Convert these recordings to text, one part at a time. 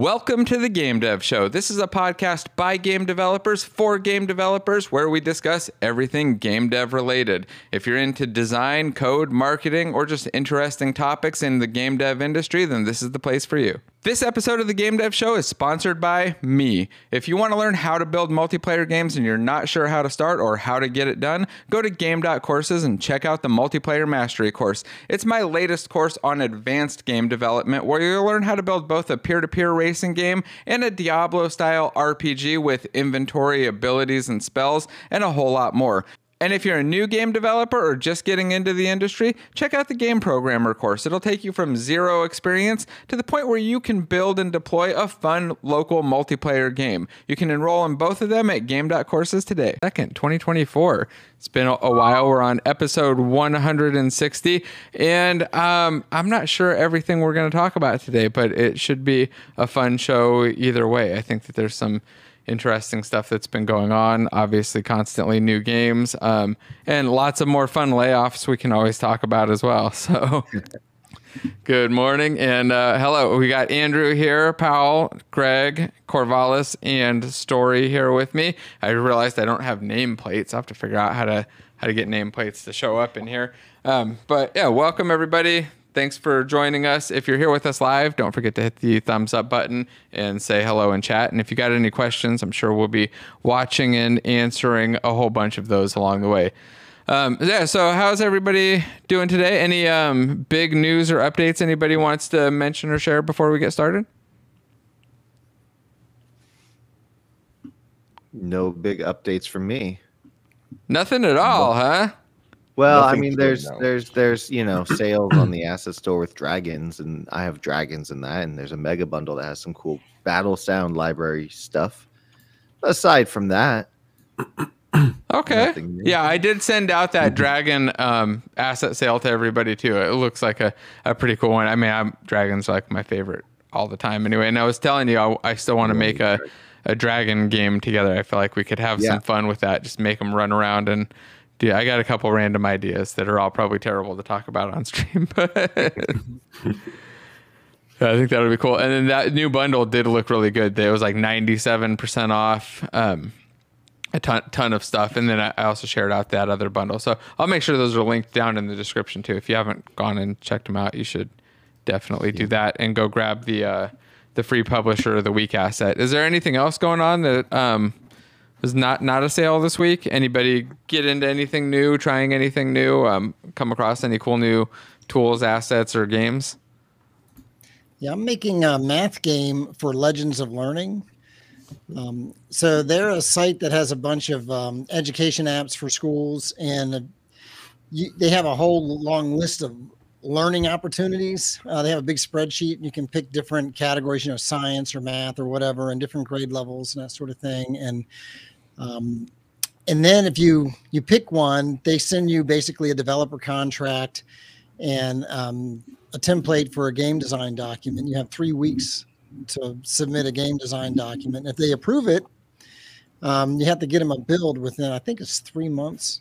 Welcome to the Game Dev Show. This is a podcast by game developers for game developers where we discuss everything game dev related. If you're into design, code, marketing, or just interesting topics in the game dev industry, then this is the place for you. This episode of the Game Dev Show is sponsored by me. If you want to learn how to build multiplayer games and you're not sure how to start or how to get it done, go to game.courses and check out the Multiplayer Mastery course. It's my latest course on advanced game development where you'll learn how to build both a peer to peer racing game and a Diablo style RPG with inventory, abilities, and spells, and a whole lot more. And if you're a new game developer or just getting into the industry, check out the Game Programmer course. It'll take you from zero experience to the point where you can build and deploy a fun local multiplayer game. You can enroll in both of them at game.courses today. Second, 2024. It's been a while. We're on episode 160, and um, I'm not sure everything we're going to talk about today, but it should be a fun show either way. I think that there's some interesting stuff that's been going on. Obviously, constantly new games um, and lots of more fun layoffs we can always talk about as well. So, good morning and uh, hello. We got Andrew here, Pawel, Greg, Corvalis, and Storey here with me. I realized I don't have nameplates. I have to figure out how to how to get nameplates to show up in here. Um, but yeah, welcome everybody thanks for joining us. If you're here with us live, don't forget to hit the thumbs up button and say hello in chat. And if you got any questions, I'm sure we'll be watching and answering a whole bunch of those along the way. Um, yeah, so how's everybody doing today? Any um, big news or updates anybody wants to mention or share before we get started? No big updates from me. Nothing at all, huh? Well, I mean, there's there's there's you know sales on the asset store with dragons, and I have dragons in that, and there's a mega bundle that has some cool battle sound library stuff. Aside from that, okay, yeah, I did send out that dragon um, asset sale to everybody too. It looks like a, a pretty cool one. I mean, I'm, dragons like my favorite all the time anyway. And I was telling you, I, I still want to make a a dragon game together. I feel like we could have yeah. some fun with that. Just make them run around and yeah, I got a couple random ideas that are all probably terrible to talk about on stream, but I think that would be cool. And then that new bundle did look really good. It was like 97% off, um, a ton, ton of stuff. And then I also shared out that other bundle. So I'll make sure those are linked down in the description too. If you haven't gone and checked them out, you should definitely do that and go grab the, uh, the free publisher of the week asset. Is there anything else going on that, um, was not not a sale this week. Anybody get into anything new, trying anything new, um, come across any cool new tools, assets, or games? Yeah, I'm making a math game for Legends of Learning. Um, so they're a site that has a bunch of um, education apps for schools, and uh, you, they have a whole long list of learning opportunities. Uh, they have a big spreadsheet, and you can pick different categories, you know, science or math or whatever, and different grade levels and that sort of thing. And um, and then if you you pick one, they send you basically a developer contract and um, a template for a game design document. You have three weeks to submit a game design document. If they approve it, um, you have to get them a build within I think it's three months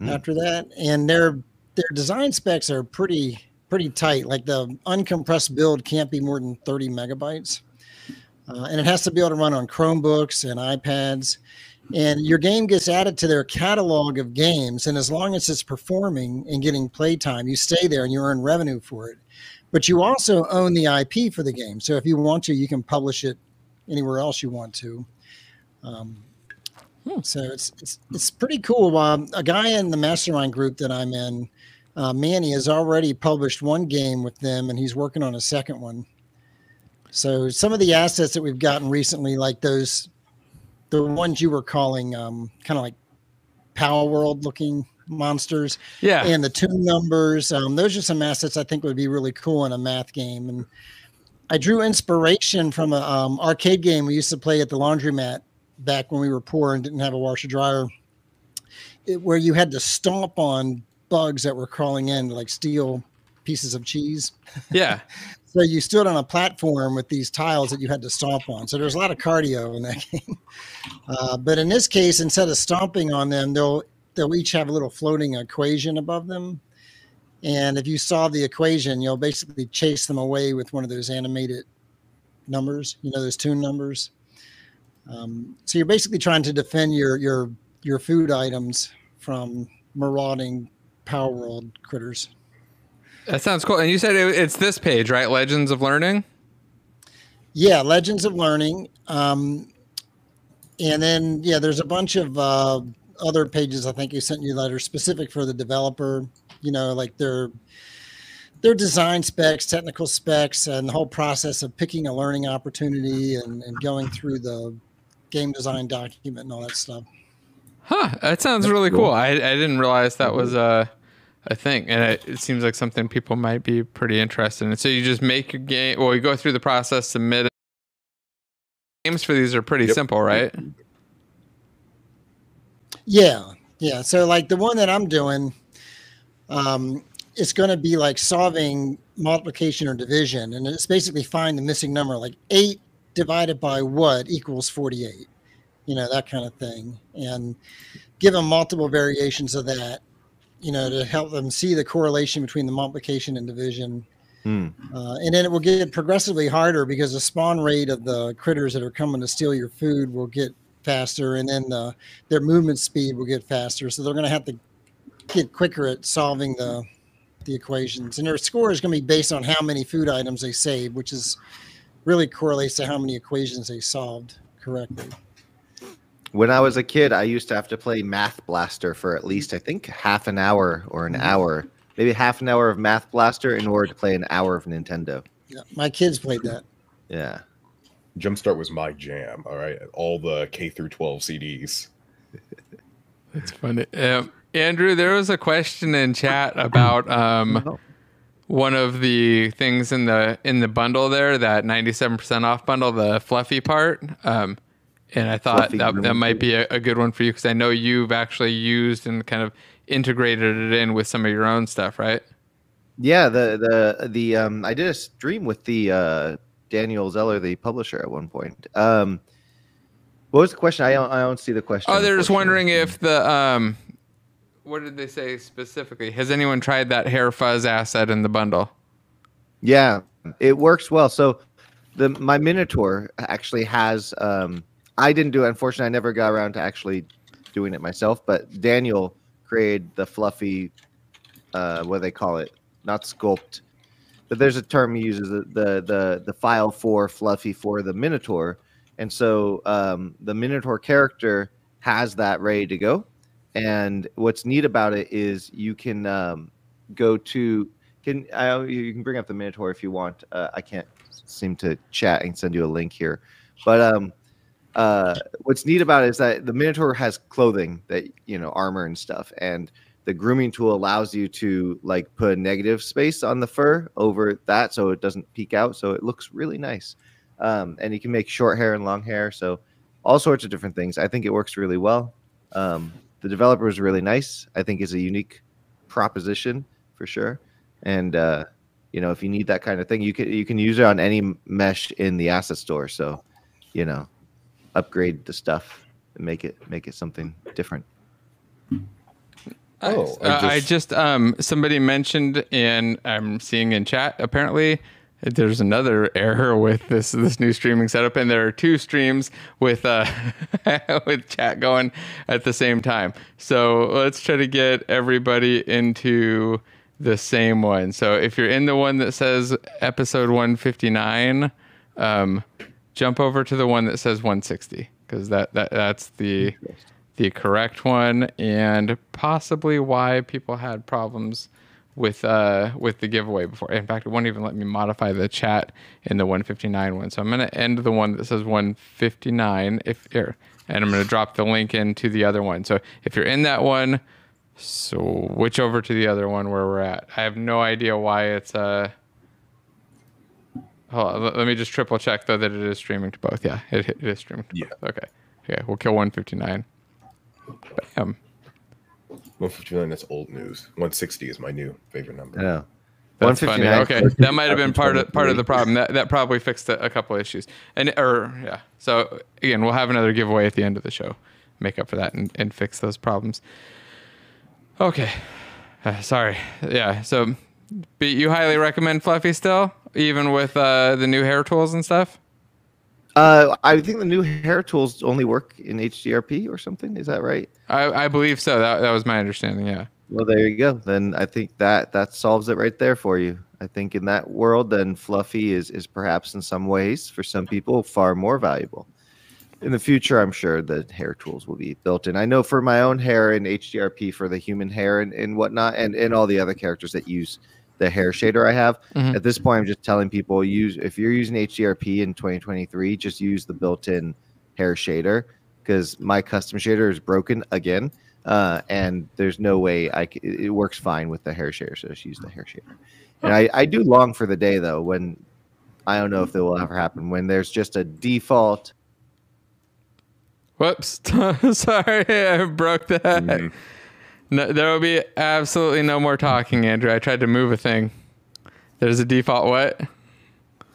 mm. after that. And their their design specs are pretty pretty tight. Like the uncompressed build can't be more than 30 megabytes. Uh, and it has to be able to run on Chromebooks and iPads and your game gets added to their catalog of games and as long as it's performing and getting playtime you stay there and you earn revenue for it. But you also own the ip for the game. So if you want to you can publish it anywhere else you want to. Um, hmm. so it's, it's it's pretty cool. Um, a guy in the mastermind group that i'm in uh, manny has already published one game with them and he's working on a second one. So some of the assets that we've gotten recently like those the ones you were calling um, kind of like Palworld looking monsters. Yeah. And the tune numbers. Um, those are some assets I think would be really cool in a math game. And I drew inspiration from an um, arcade game we used to play at the laundromat back when we were poor and didn't have a washer dryer, it, where you had to stomp on bugs that were crawling in, like steal pieces of cheese. Yeah. So you stood on a platform with these tiles that you had to stomp on. So there's a lot of cardio in that game. Uh, but in this case, instead of stomping on them, they'll they'll each have a little floating equation above them. And if you solve the equation, you'll basically chase them away with one of those animated numbers. You know those tune numbers. Um, so you're basically trying to defend your your your food items from marauding Palworld critters. That sounds cool. And you said it, it's this page, right? Legends of Learning. Yeah, Legends of Learning. Um, and then yeah, there's a bunch of uh, other pages. I think you sent you that are specific for the developer. You know, like their their design specs, technical specs, and the whole process of picking a learning opportunity and, and going through the game design document and all that stuff. Huh. That sounds That's really cool. cool. I, I didn't realize that was a, a thing. And it, it, seems like something people might be pretty interested in. So you just make your game, well, you go through the process, submit it. Games for these are pretty yep. simple, right? Yeah. Yeah. So, like the one that I'm doing, um, it's going to be like solving multiplication or division. And it's basically find the missing number, like eight divided by what equals 48 you know that kind of thing and give them multiple variations of that you know to help them see the correlation between the multiplication and division hmm. uh, and then it will get progressively harder because the spawn rate of the critters that are coming to steal your food will get faster and then the, their movement speed will get faster so they're going to have to get quicker at solving the the equations and their score is going to be based on how many food items they save which is really correlates to how many equations they solved correctly. When I was a kid, I used to have to play Math Blaster for at least I think half an hour or an mm-hmm. hour, maybe half an hour of Math Blaster in order to play an hour of Nintendo. Yeah, my kids played that. Yeah. Jumpstart was my jam. All right, all the K through 12 CDs. That's funny. Um, Andrew, there was a question in chat about um, oh one of the things in the in the bundle there, that 97% off bundle, the fluffy part. Um, and I thought that, that might be a, a good one for you because I know you've actually used and kind of integrated it in with some of your own stuff, right? Yeah, the the the um, I did a stream with the uh, Daniel Zeller, the publisher, at one point. Um, what was the question? I don't, I don't see the question. Oh, they're just wondering if the um, what did they say specifically? Has anyone tried that hair fuzz asset in the bundle? Yeah, it works well. So the my Minotaur actually has um I didn't do it unfortunately I never got around to actually doing it myself, but Daniel created the fluffy uh what do they call it? Not sculpt. But there's a term he uses the the the, the file for fluffy for the Minotaur. And so um the Minotaur character has that ready to go and what's neat about it is you can um, go to can I, you can bring up the Minotaur if you want. Uh, I can't seem to chat and send you a link here, but um, uh, what's neat about it is that the Minotaur has clothing that you know armor and stuff, and the grooming tool allows you to like put a negative space on the fur over that so it doesn't peek out, so it looks really nice. Um, and you can make short hair and long hair, so all sorts of different things. I think it works really well. Um, the developer is really nice. I think is a unique proposition for sure. And uh, you know, if you need that kind of thing, you can you can use it on any mesh in the asset store. So, you know, upgrade the stuff and make it make it something different. Oh, I just, uh, I just um somebody mentioned and I'm seeing in chat apparently there's another error with this this new streaming setup, and there are two streams with uh with chat going at the same time. So let's try to get everybody into the same one. So if you're in the one that says episode 159, um, jump over to the one that says 160 because that, that that's the the correct one and possibly why people had problems with uh with the giveaway before. In fact, it won't even let me modify the chat in the 159 one. So I'm gonna end the one that says 159 if here, and I'm gonna drop the link into the other one. So if you're in that one, switch over to the other one where we're at. I have no idea why it's uh. Hold on, let me just triple check though that it is streaming to both. Yeah, it, it is streaming. yeah. Both. Okay. Okay, we'll kill 159. Bam. 159, that's old news. 160 is my new favorite number. Yeah. That's funny. Okay, that might have been part of part of the problem. That that probably fixed a, a couple issues. And or yeah. So again, we'll have another giveaway at the end of the show, make up for that and, and fix those problems. Okay, uh, sorry. Yeah. So, but you highly recommend Fluffy still, even with uh, the new hair tools and stuff. Uh, I think the new hair tools only work in HDRP or something. Is that right? I, I believe so. That that was my understanding. Yeah. Well, there you go. Then I think that that solves it right there for you. I think in that world, then Fluffy is is perhaps in some ways for some people far more valuable. In the future, I'm sure the hair tools will be built in. I know for my own hair in HDRP for the human hair and, and whatnot, and, and all the other characters that use the hair shader I have. Mm-hmm. At this point, I'm just telling people use if you're using HDRP in 2023, just use the built-in hair shader because my custom shader is broken again, uh, and there's no way I c- it works fine with the hair shader, so just use the hair shader. And I, I do long for the day though when I don't know if that will ever happen when there's just a default. Whoops! Sorry, I broke that. Mm-hmm. No, there will be absolutely no more talking, Andrew. I tried to move a thing. There's a default what?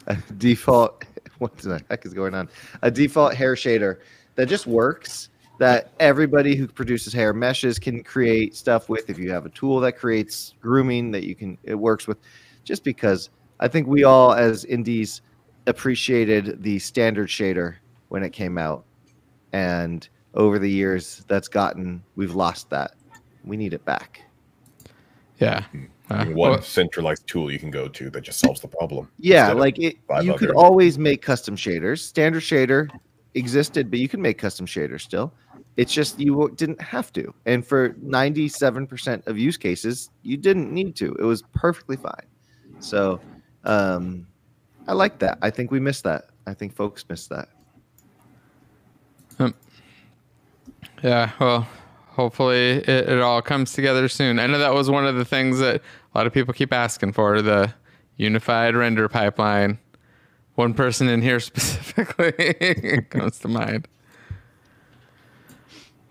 A default. What the heck is going on? A default hair shader that just works. That everybody who produces hair meshes can create stuff with. If you have a tool that creates grooming that you can, it works with. Just because I think we all, as indies, appreciated the standard shader when it came out, and over the years, that's gotten we've lost that we need it back. Yeah. Uh, one well, centralized tool you can go to that just solves the problem. Yeah, like it, you could always make custom shaders. Standard shader existed, but you can make custom shaders still. It's just you didn't have to. And for 97% of use cases, you didn't need to. It was perfectly fine. So um, I like that. I think we missed that. I think folks missed that. Um, yeah, well, hopefully it, it, all comes together soon. I know that was one of the things that a lot of people keep asking for the unified render pipeline. One person in here specifically comes to mind.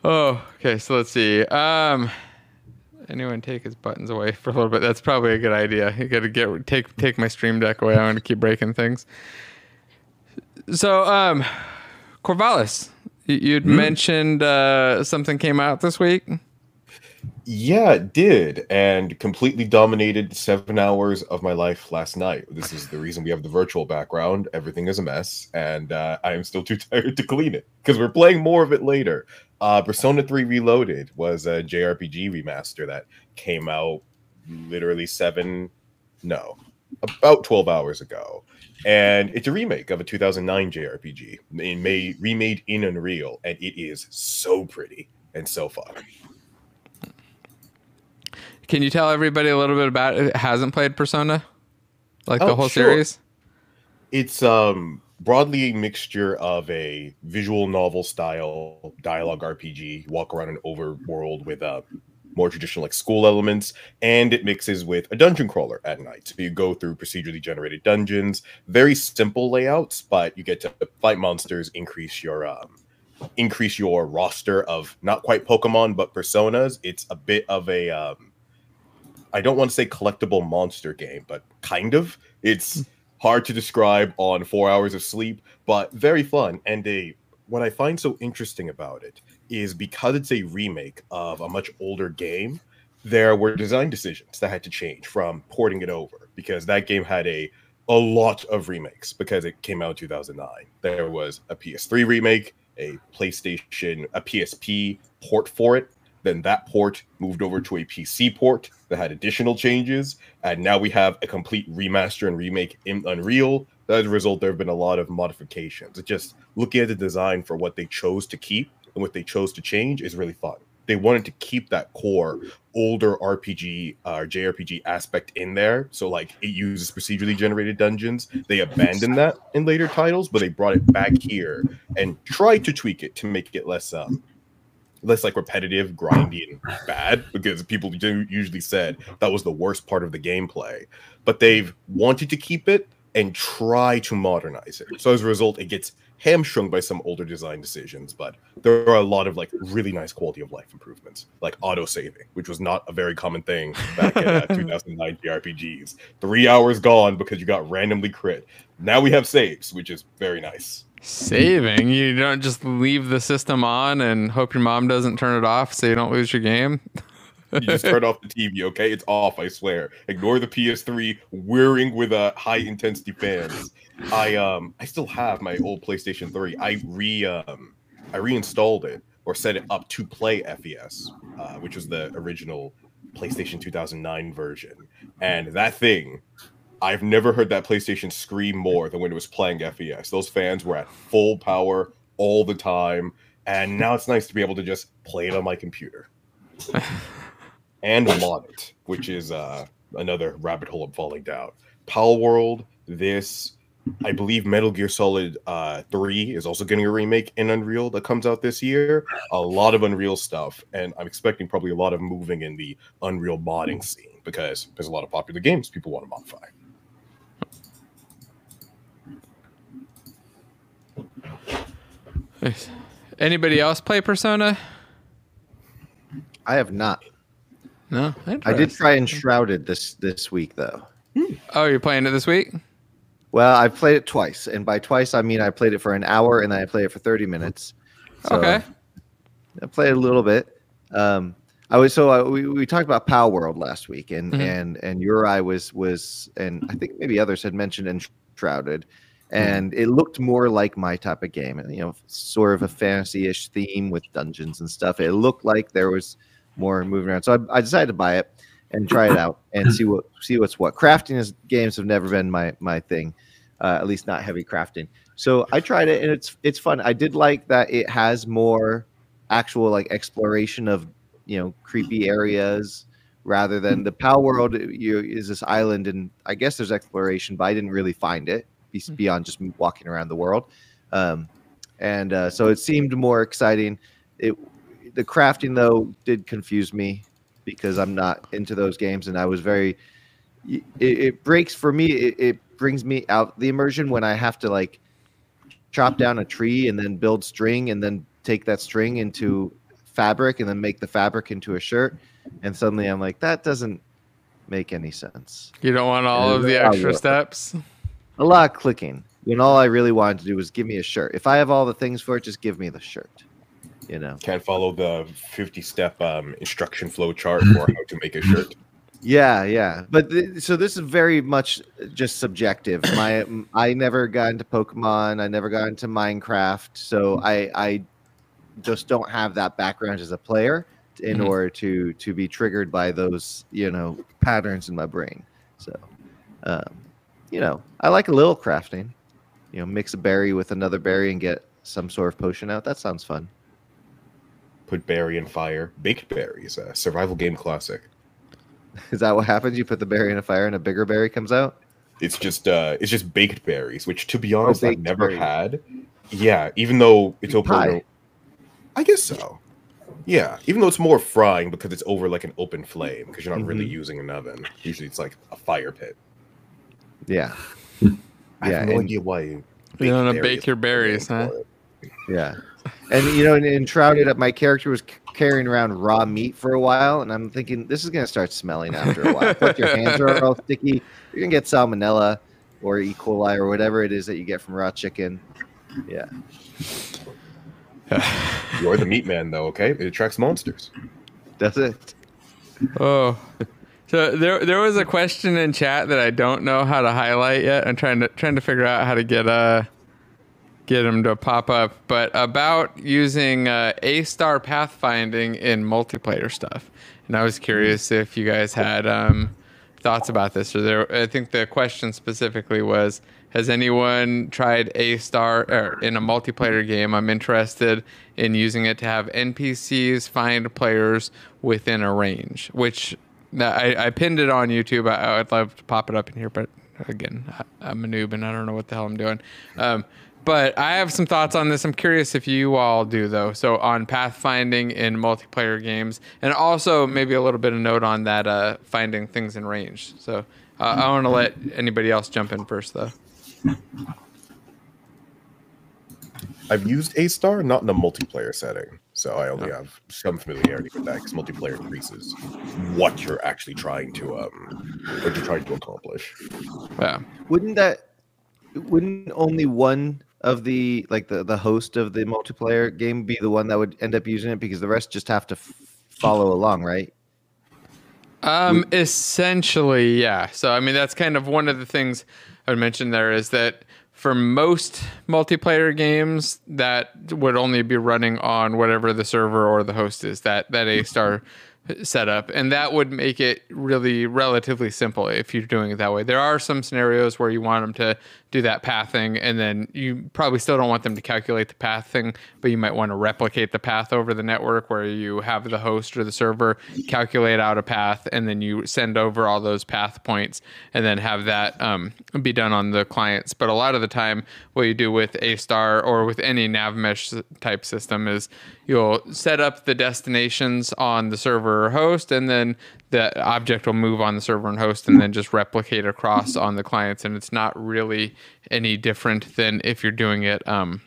Oh, okay. So let's see. Um, anyone take his buttons away for a little bit? That's probably a good idea. You got to get take take my stream deck away. I want to keep breaking things. So, um, Corvalis, You'd mm-hmm. mentioned uh, something came out this week. Yeah, it did, and completely dominated seven hours of my life last night. This is the reason we have the virtual background. Everything is a mess, and uh, I am still too tired to clean it because we're playing more of it later. Uh, Persona 3 Reloaded was a JRPG remaster that came out literally seven, no, about 12 hours ago and it's a remake of a 2009 JRPG made remade in Unreal, and it is so pretty and so fun. Can you tell everybody a little bit about it? Hasn't played Persona, like oh, the whole sure. series. It's um broadly a mixture of a visual novel style dialogue RPG. walk around an overworld with a more traditional like school elements, and it mixes with a dungeon crawler at night. So you go through procedurally generated dungeons, very simple layouts, but you get to fight monsters, increase your um, increase your roster of not quite Pokemon but personas. It's a bit of a um, I don't want to say collectible monster game, but kind of. It's hard to describe on four hours of sleep, but very fun. And a what I find so interesting about it is because it's a remake of a much older game, there were design decisions that had to change from porting it over because that game had a a lot of remakes because it came out in 2009. There was a PS3 remake, a PlayStation, a PSP port for it. Then that port moved over to a PC port that had additional changes, and now we have a complete remaster and remake in Unreal. As a result, there have been a lot of modifications. Just looking at the design for what they chose to keep and what they chose to change is really fun. They wanted to keep that core older RPG or uh, JRPG aspect in there. So like it uses procedurally generated dungeons. They abandoned that in later titles, but they brought it back here and tried to tweak it to make it less um less like repetitive, grindy, and bad because people usually said that was the worst part of the gameplay. But they've wanted to keep it and try to modernize it. So as a result, it gets hamstrung by some older design decisions, but there are a lot of like really nice quality of life improvements, like auto saving, which was not a very common thing back in uh, 2009 JRPGs. Three hours gone because you got randomly crit. Now we have saves, which is very nice. Saving? You don't just leave the system on and hope your mom doesn't turn it off so you don't lose your game? you just turn off the TV, okay? It's off, I swear. Ignore the PS3 whirring with a uh, high intensity fans. I um I still have my old PlayStation 3. I re um I reinstalled it or set it up to play FES, uh, which was the original PlayStation 2009 version. And that thing, I've never heard that PlayStation scream more than when it was playing FES. Those fans were at full power all the time. And now it's nice to be able to just play it on my computer and mod it, which is uh, another rabbit hole I'm falling down. Palworld, this I believe Metal Gear Solid uh, 3 is also getting a remake in Unreal that comes out this year. A lot of Unreal stuff, and I'm expecting probably a lot of moving in the Unreal modding scene because there's a lot of popular games people want to modify. Anybody else play Persona? I have not. No, I did try Enshrouded this this week though. Oh, you're playing it this week? Well, I played it twice, and by twice I mean I played it for an hour and then I played it for thirty minutes. So okay. I played a little bit. Um, I was so uh, we, we talked about Palworld last week, and mm-hmm. and and Uri was was and I think maybe others had mentioned Enshrouded, mm-hmm. and mm-hmm. it looked more like my type of game, and you know, sort of a fantasy-ish theme with dungeons and stuff. It looked like there was more moving around, so I, I decided to buy it and try it out and see what see what's what. Crafting is, games have never been my my thing, uh, at least not heavy crafting. So I tried it and it's it's fun. I did like that it has more actual like exploration of you know creepy areas rather than the Palworld you, is this island and I guess there's exploration, but I didn't really find it mm-hmm. beyond just walking around the world. Um, and uh, so it seemed more exciting. It the crafting though did confuse me because I'm not into those games, and I was very. It, it breaks for me. It, it brings me out the immersion when I have to like chop down a tree and then build string and then take that string into fabric and then make the fabric into a shirt. And suddenly I'm like, that doesn't make any sense. You don't want all and of the extra steps? A lot of clicking. When all I really wanted to do was give me a shirt. If I have all the things for it, just give me the shirt you know can't follow the 50 step um, instruction flow chart for how to make a shirt yeah yeah. But th- so this is very much just subjective. My i never got into pokemon i never got into minecraft so i i just don't have that background as a player in mm-hmm. order to to be triggered by those you know patterns in my brain. So um, you know i like a little crafting. You know mix a berry with another berry and get some sort of potion out. That sounds fun. Put berry in fire. Baked berries, a survival game classic. Is that what happens? You put the berry in a fire and a bigger berry comes out? It's just uh it's just baked berries, which to be oh, honest oh, I've never berries. had. Yeah, even though it's open Pie. I guess so. Yeah, even though it's more frying because it's over like an open flame because you're not mm-hmm. really using an oven. Usually it's like a fire pit. Yeah. I yeah, have no idea why you, you don't want to bake your berries, huh? Yeah and you know, and, and shrouded up, my character was carrying around raw meat for a while, and I'm thinking this is gonna start smelling after a while. Plus, your hands are all sticky. You're gonna get salmonella or E. coli or whatever it is that you get from raw chicken. Yeah. You're the meat man, though. Okay, it attracts monsters. Does it? Oh. So there, there was a question in chat that I don't know how to highlight yet. I'm trying to trying to figure out how to get uh get them to pop up, but about using uh, A star pathfinding in multiplayer stuff. And I was curious if you guys had um, thoughts about this. Or there, I think the question specifically was, has anyone tried A star in a multiplayer game? I'm interested in using it to have NPCs find players within a range. Which I, I pinned it on YouTube. I, would love to pop it up in here, but again, I, am a noob and I don't know what the hell I'm doing. Um, but I have some thoughts on this. I'm curious if you all do though. So on pathfinding in multiplayer games, and also maybe a little bit of note on that uh, finding things in range. So uh, I want to let anybody else jump in first though. I've used A Star, not in a multiplayer setting, so I only oh. have some familiarity with that because multiplayer increases what you're actually trying to um what you're trying to accomplish. Yeah. Wouldn't that wouldn't only one of the like the the host of the multiplayer game be the one that would end up using it because the rest just have to f- follow along, right? Um, essentially, yeah. So I mean, that's kind of one of the things I would mention there is that for most multiplayer games, that would only be running on whatever the server or the host is. That that A star setup and that would make it really relatively simple if you're doing it that way. There are some scenarios where you want them to do that pathing and then you probably still don't want them to calculate the path thing but you might want to replicate the path over the network where you have the host or the server calculate out a path and then you send over all those path points and then have that um, be done on the clients. But a lot of the time what you do with a star or with any nav mesh type system is you'll set up the destinations on the server or host, and then the object will move on the server and host and then just replicate across on the clients. And it's not really any different than if you're doing it. Um,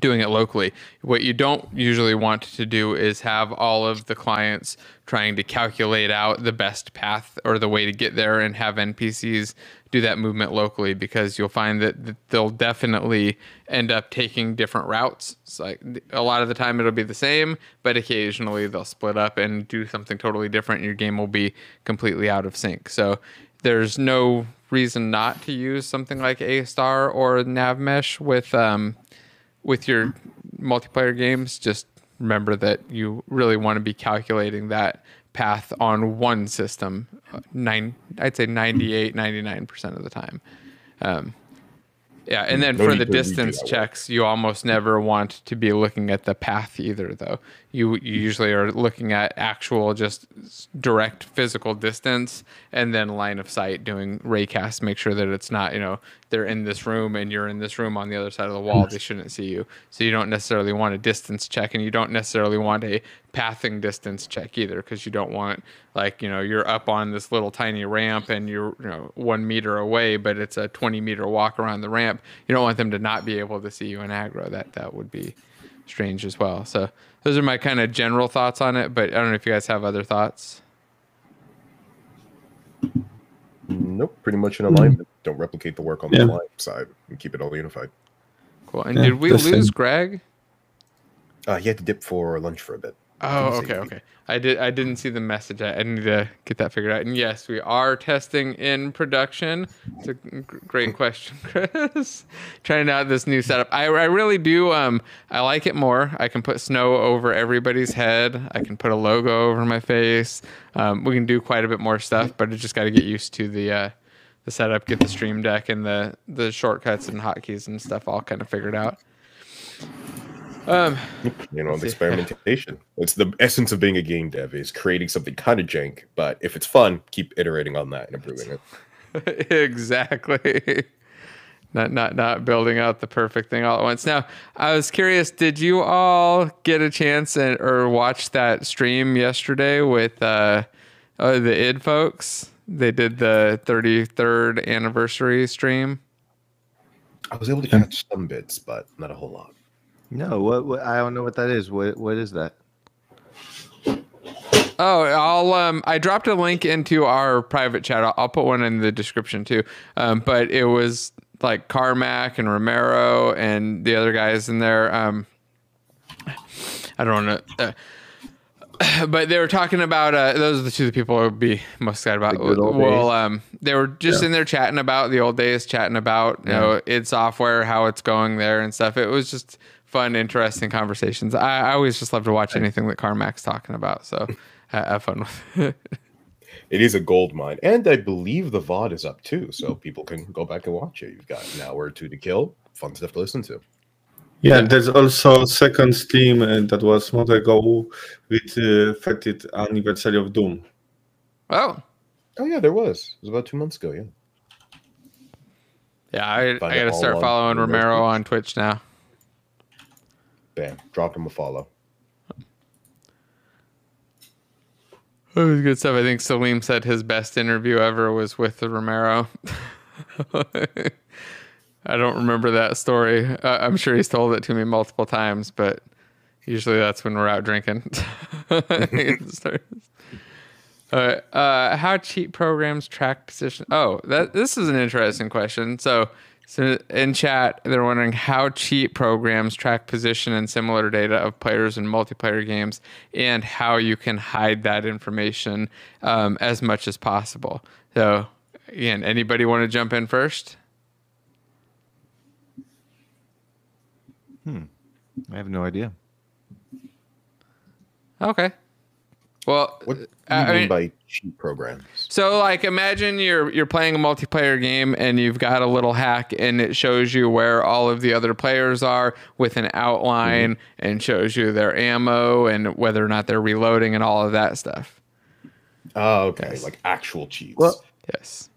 doing it locally. What you don't usually want to do is have all of the clients trying to calculate out the best path or the way to get there and have NPCs do that movement locally because you'll find that they'll definitely end up taking different routes. It's like a lot of the time it'll be the same, but occasionally they'll split up and do something totally different. And your game will be completely out of sync. So there's no reason not to use something like A Star or Nav Mesh with um, with your multiplayer games. Just remember that you really want to be calculating that path on one system nine i'd say 98 99% of the time um, yeah, and then no for the distance checks, you almost never want to be looking at the path either, though. You, usually are looking at actual, just direct physical distance, and then line of sight, doing raycast, make sure that it's not, you know, they're in this room and you're in this room on the other side of the wall. They shouldn't see you, so you don't necessarily want a distance check, and you don't necessarily want a pathing distance check either, because you don't want like you know you're up on this little tiny ramp and you're you know one meter away but it's a 20 meter walk around the ramp. You don't want them to not be able to see you in aggro. That that would be strange as well. So those are my kind of general thoughts on it but i don't know if you guys have other thoughts. Nope pretty much in alignment. Don't replicate the work on yeah. the client side and keep it all unified. Cool. And yeah, did we lose same. greg? Uh, he had to dip for lunch for a bit Oh, okay, okay. I did. I didn't see the message. I, I need to get that figured out. And yes, we are testing in production. It's a great question, Chris. Trying out this new setup. I, I really do. Um, I like it more. I can put snow over everybody's head. I can put a logo over my face. Um, we can do quite a bit more stuff, but I just got to get used to the uh, the setup, get the Stream Deck and the the shortcuts and hotkeys and stuff all kind of figured out. Um, you know, the experimentation. It's the essence of being a game dev is creating something kind of jank, but if it's fun, keep iterating on that and improving it. exactly. Not not not building out the perfect thing all at once. Now, I was curious, did you all get a chance and, or watch that stream yesterday with uh, uh the id folks? They did the 33rd anniversary stream. I was able to catch some bits, but not a whole lot. No, what, what I don't know what that is. What what is that? Oh, I'll um I dropped a link into our private chat. I'll, I'll put one in the description too. Um, but it was like Carmack and Romero and the other guys in there. Um, I don't know. Uh, but they were talking about uh, those are the two people I would be most excited about. Well, um, they were just yeah. in there chatting about the old days, chatting about you yeah. know id Software, how it's going there and stuff. It was just fun, interesting conversations. I, I always just love to watch anything that Carmack's talking about. So have fun with it. It is a gold mine, and I believe the VOD is up too, so people can go back and watch it. You've got an hour or two to kill. Fun stuff to listen to. Yeah, there's also second stream uh, that was month ago with uh, 30th anniversary of Doom. Oh, oh yeah, there was. It was about two months ago. Yeah. Yeah, I, I got to start following Romero on Twitch now. Bam. Drop him a follow. It was good stuff. I think Salim said his best interview ever was with the Romero. I don't remember that story. I'm sure he's told it to me multiple times, but usually that's when we're out drinking. uh, uh, how cheat programs track position? Oh, that this is an interesting question. So So in chat, they're wondering how cheat programs track position and similar data of players in multiplayer games, and how you can hide that information um, as much as possible. So, again, anybody want to jump in first? Hmm. I have no idea. Okay. Well, what do you I mean, mean by cheat programs? So, like, imagine you're you're playing a multiplayer game and you've got a little hack, and it shows you where all of the other players are with an outline, mm-hmm. and shows you their ammo and whether or not they're reloading and all of that stuff. Oh, okay, yes. like actual cheats. Well, yes.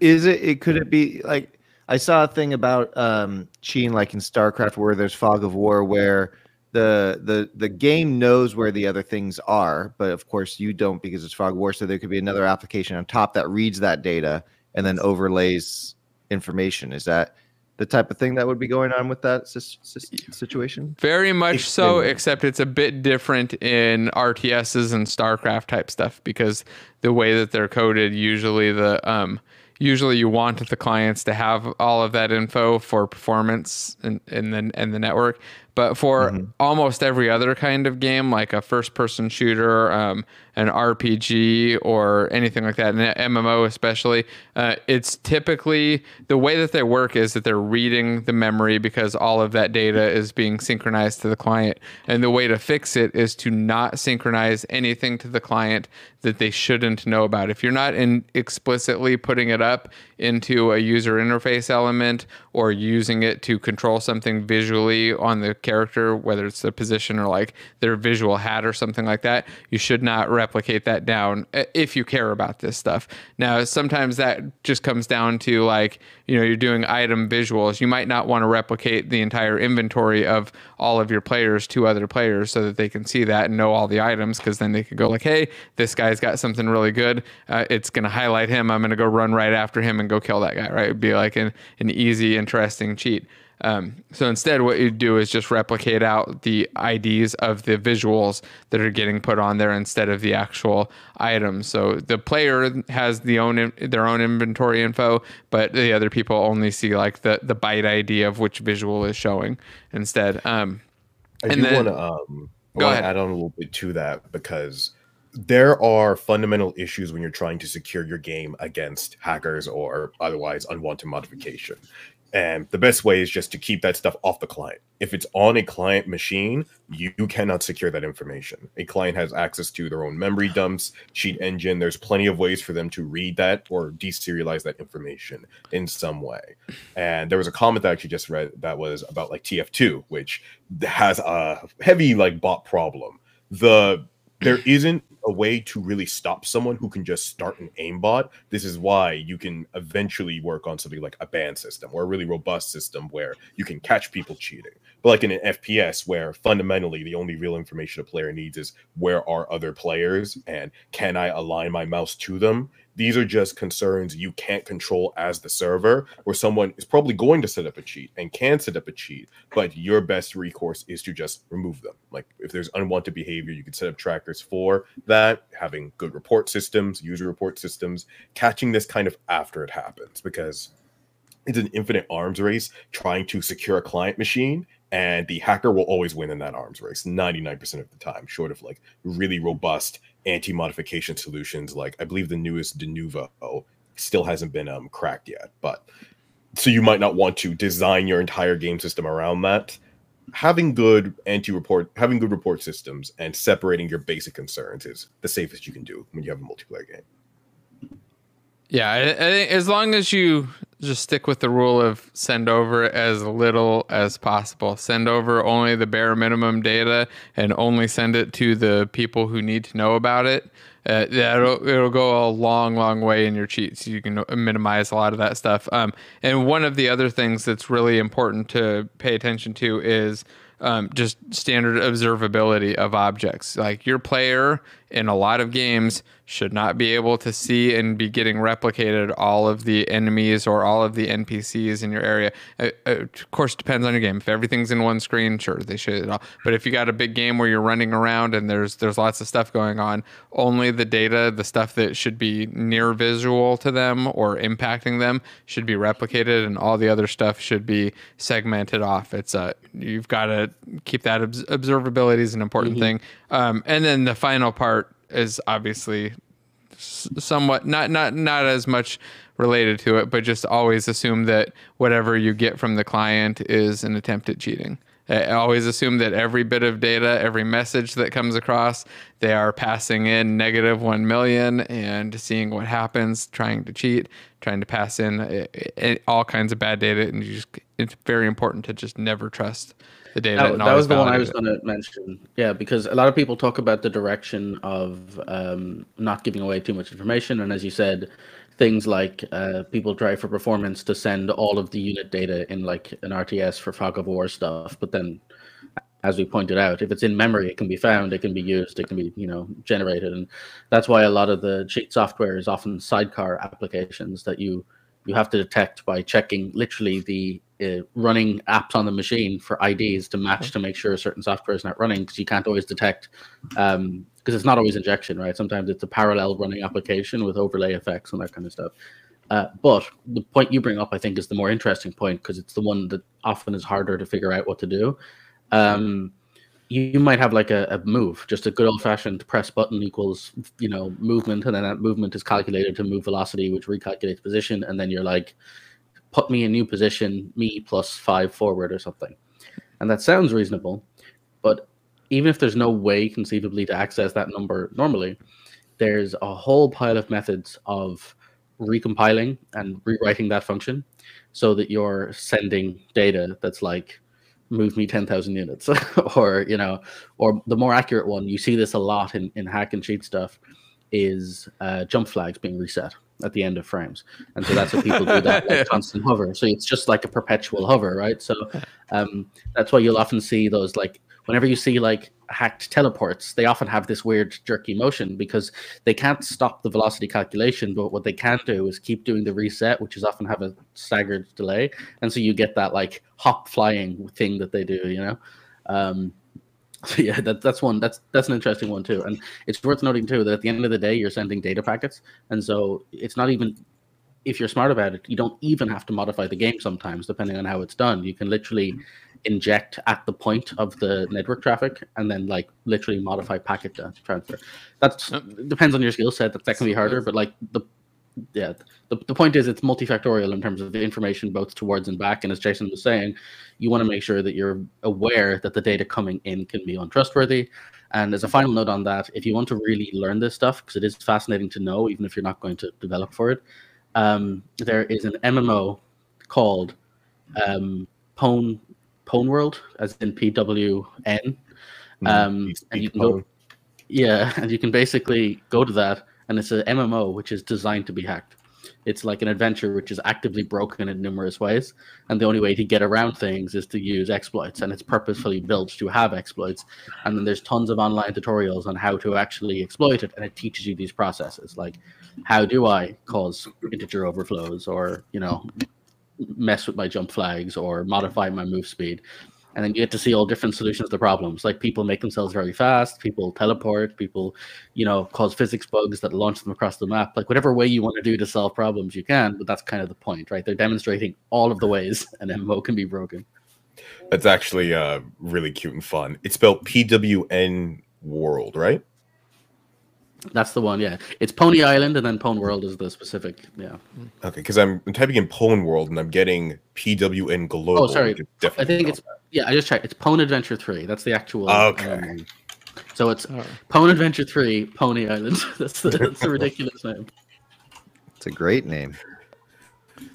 Is it? It could it be like I saw a thing about um cheating, like in StarCraft, where there's fog of war, where the the the game knows where the other things are, but of course you don't because it's fog war. So there could be another application on top that reads that data and then overlays information. Is that the type of thing that would be going on with that situation? Very much so, except it's a bit different in RTSs and StarCraft type stuff because the way that they're coded, usually the um, usually you want the clients to have all of that info for performance in, in the in the network. But for mm-hmm. almost every other kind of game, like a first person shooter, um, an RPG, or anything like that, an MMO especially, uh, it's typically the way that they work is that they're reading the memory because all of that data is being synchronized to the client. And the way to fix it is to not synchronize anything to the client that they shouldn't know about. If you're not in explicitly putting it up into a user interface element or using it to control something visually on the character, whether it's the position or like their visual hat or something like that, you should not replicate that down uh, if you care about this stuff. Now, sometimes that just comes down to like, you know, you're doing item visuals. You might not want to replicate the entire inventory of all of your players to other players so that they can see that and know all the items because then they could go like, hey, this guy's got something really good. Uh, it's going to highlight him. I'm going to go run right after him and go kill that guy, right? It'd be like an, an easy, interesting cheat. Um, so instead, what you do is just replicate out the IDs of the visuals that are getting put on there instead of the actual items. So the player has the own their own inventory info, but the other people only see like the the byte ID of which visual is showing instead. Um, I do want to um, go ahead. add on a little bit to that because there are fundamental issues when you're trying to secure your game against hackers or otherwise unwanted modification. And the best way is just to keep that stuff off the client. If it's on a client machine, you, you, cannot secure that information. A client has access to their own memory dumps, cheat engine. There's plenty of ways for them to read that or deserialize that information in some way. And there was a comment that I actually just read that was about like TF2, which has a heavy like bot problem. The there isn't a way to really stop someone who can just start an aimbot. This is why you can eventually work on something like a ban system or a really robust system where you can catch people cheating. But like in an FPS, where fundamentally the only real information a player needs is where are other players and can I align my mouse to them? These are just concerns you can't control as the server, where someone is probably going to set up a cheat and can set up a cheat, but your best recourse is to just remove them. Like if there's unwanted behavior, you can set up trackers for that, having good report systems, user report systems, catching this kind of after it happens, because it's an infinite arms race trying to secure a client machine and the hacker will always win in that arms race 99% of the time short of like really robust anti-modification solutions like i believe the newest denuvo still hasn't been um, cracked yet but so you might not want to design your entire game system around that. Having good anti-report having good report systems and separating your basic concerns is the safest you can do when you have a multiplayer game yeah I, I as long as you just stick with the rule of send over as little as possible. Send over only the bare minimum data and only send it to the people who need to know about it. Uh, it'll, it'll go a long, long way in your cheats. You can minimize a lot of that stuff. Um, and one of the other things that's really important to pay attention to is um, just standard observability of objects. Like your player in a lot of games should not be able to see and be getting replicated all of the enemies or all of the NPCs in your area. Uh, uh, of course, depends on your game. If everything's in one screen, sure they should. All. But if you got a big game where you're running around and there's there's lots of stuff going on, only the data, the stuff that should be near visual to them or impacting them, should be replicated, and all the other stuff should be segmented off. It's a uh, you've got to keep that obs- observability is an important mm-hmm. thing. Um, and then the final part is obviously somewhat not not not as much related to it, but just always assume that whatever you get from the client is an attempt at cheating. I always assume that every bit of data, every message that comes across, they are passing in negative 1 million and seeing what happens, trying to cheat, trying to pass in eh, eh, all kinds of bad data. And just, it's very important to just never trust the data. That, that was the one I was going to mention. Yeah, because a lot of people talk about the direction of um, not giving away too much information. And as you said, things like uh, people try for performance to send all of the unit data in like an RTS for fog of war stuff, but then as we pointed out, if it's in memory, it can be found, it can be used, it can be you know generated, and that's why a lot of the cheat software is often sidecar applications that you you have to detect by checking literally the uh, running apps on the machine for IDs to match to make sure a certain software is not running because you can't always detect because um, it's not always injection, right? Sometimes it's a parallel running application with overlay effects and that kind of stuff. Uh, but the point you bring up, I think, is the more interesting point because it's the one that often is harder to figure out what to do. Um, you, might have like a, a, move, just a good old fashioned press button equals, you know, movement, and then that movement is calculated to move velocity, which recalculates position, and then you're like, put me in new position, me plus five forward or something. And that sounds reasonable, but even if there's no way conceivably to access that number normally, there's a whole pile of methods of recompiling and rewriting that function so that you're sending data that's like move me 10,000 units or you know or the more accurate one you see this a lot in, in hack and cheat stuff is uh, jump flags being reset at the end of frames. And so that's what people do that like constant hover. So it's just like a perpetual hover right? So um, that's why you'll often see those like whenever you see like hacked teleports, they often have this weird jerky motion because they can't stop the velocity calculation, but what they can do is keep doing the reset, which is often have a staggered delay, and so you get that like hop flying thing that they do, you know. Um, so yeah, that, that's one. That's that's an interesting one too, and it's worth noting too that at the end of the day, you're sending data packets, and so it's not even if you're smart about it, you don't even have to modify the game sometimes, depending on how it's done. You can literally inject at the point of the network traffic and then like literally modify packet transfer. That depends on your skill set. That, that can be harder, but like the yeah, the, the point is it's multifactorial in terms of the information both towards and back. And as Jason was saying, you want to make sure that you're aware that the data coming in can be untrustworthy. And as a final note on that, if you want to really learn this stuff, because it is fascinating to know, even if you're not going to develop for it, um, there is an MMO called um, Pwn Pwn World, as in P W N. Mm, um, and you can go, yeah, and you can basically go to that, and it's an MMO which is designed to be hacked. It's like an adventure which is actively broken in numerous ways, and the only way to get around things is to use exploits, and it's purposefully built to have exploits. And then there's tons of online tutorials on how to actually exploit it, and it teaches you these processes, like how do I cause integer overflows, or you know, mess with my jump flags or modify my move speed. And then you get to see all different solutions to problems. Like people make themselves very fast, people teleport, people, you know, cause physics bugs that launch them across the map. Like whatever way you want to do to solve problems, you can. But that's kind of the point, right? They're demonstrating all of the ways an MMO can be broken. That's actually uh, really cute and fun. It's spelled PWN World, right? That's the one, yeah. It's Pwnie Island, and then Pwn World is the specific, yeah. Okay, because I'm, I'm, typing in Pwn World, and I'm getting PWN Global. Oh, sorry. I think it's yeah. I just checked. It's Pwn Adventure Three. That's the actual. Okay. Um, so it's. Pwn Adventure Three, Pwnie Island. that's the, that's a ridiculous name. It's a great name.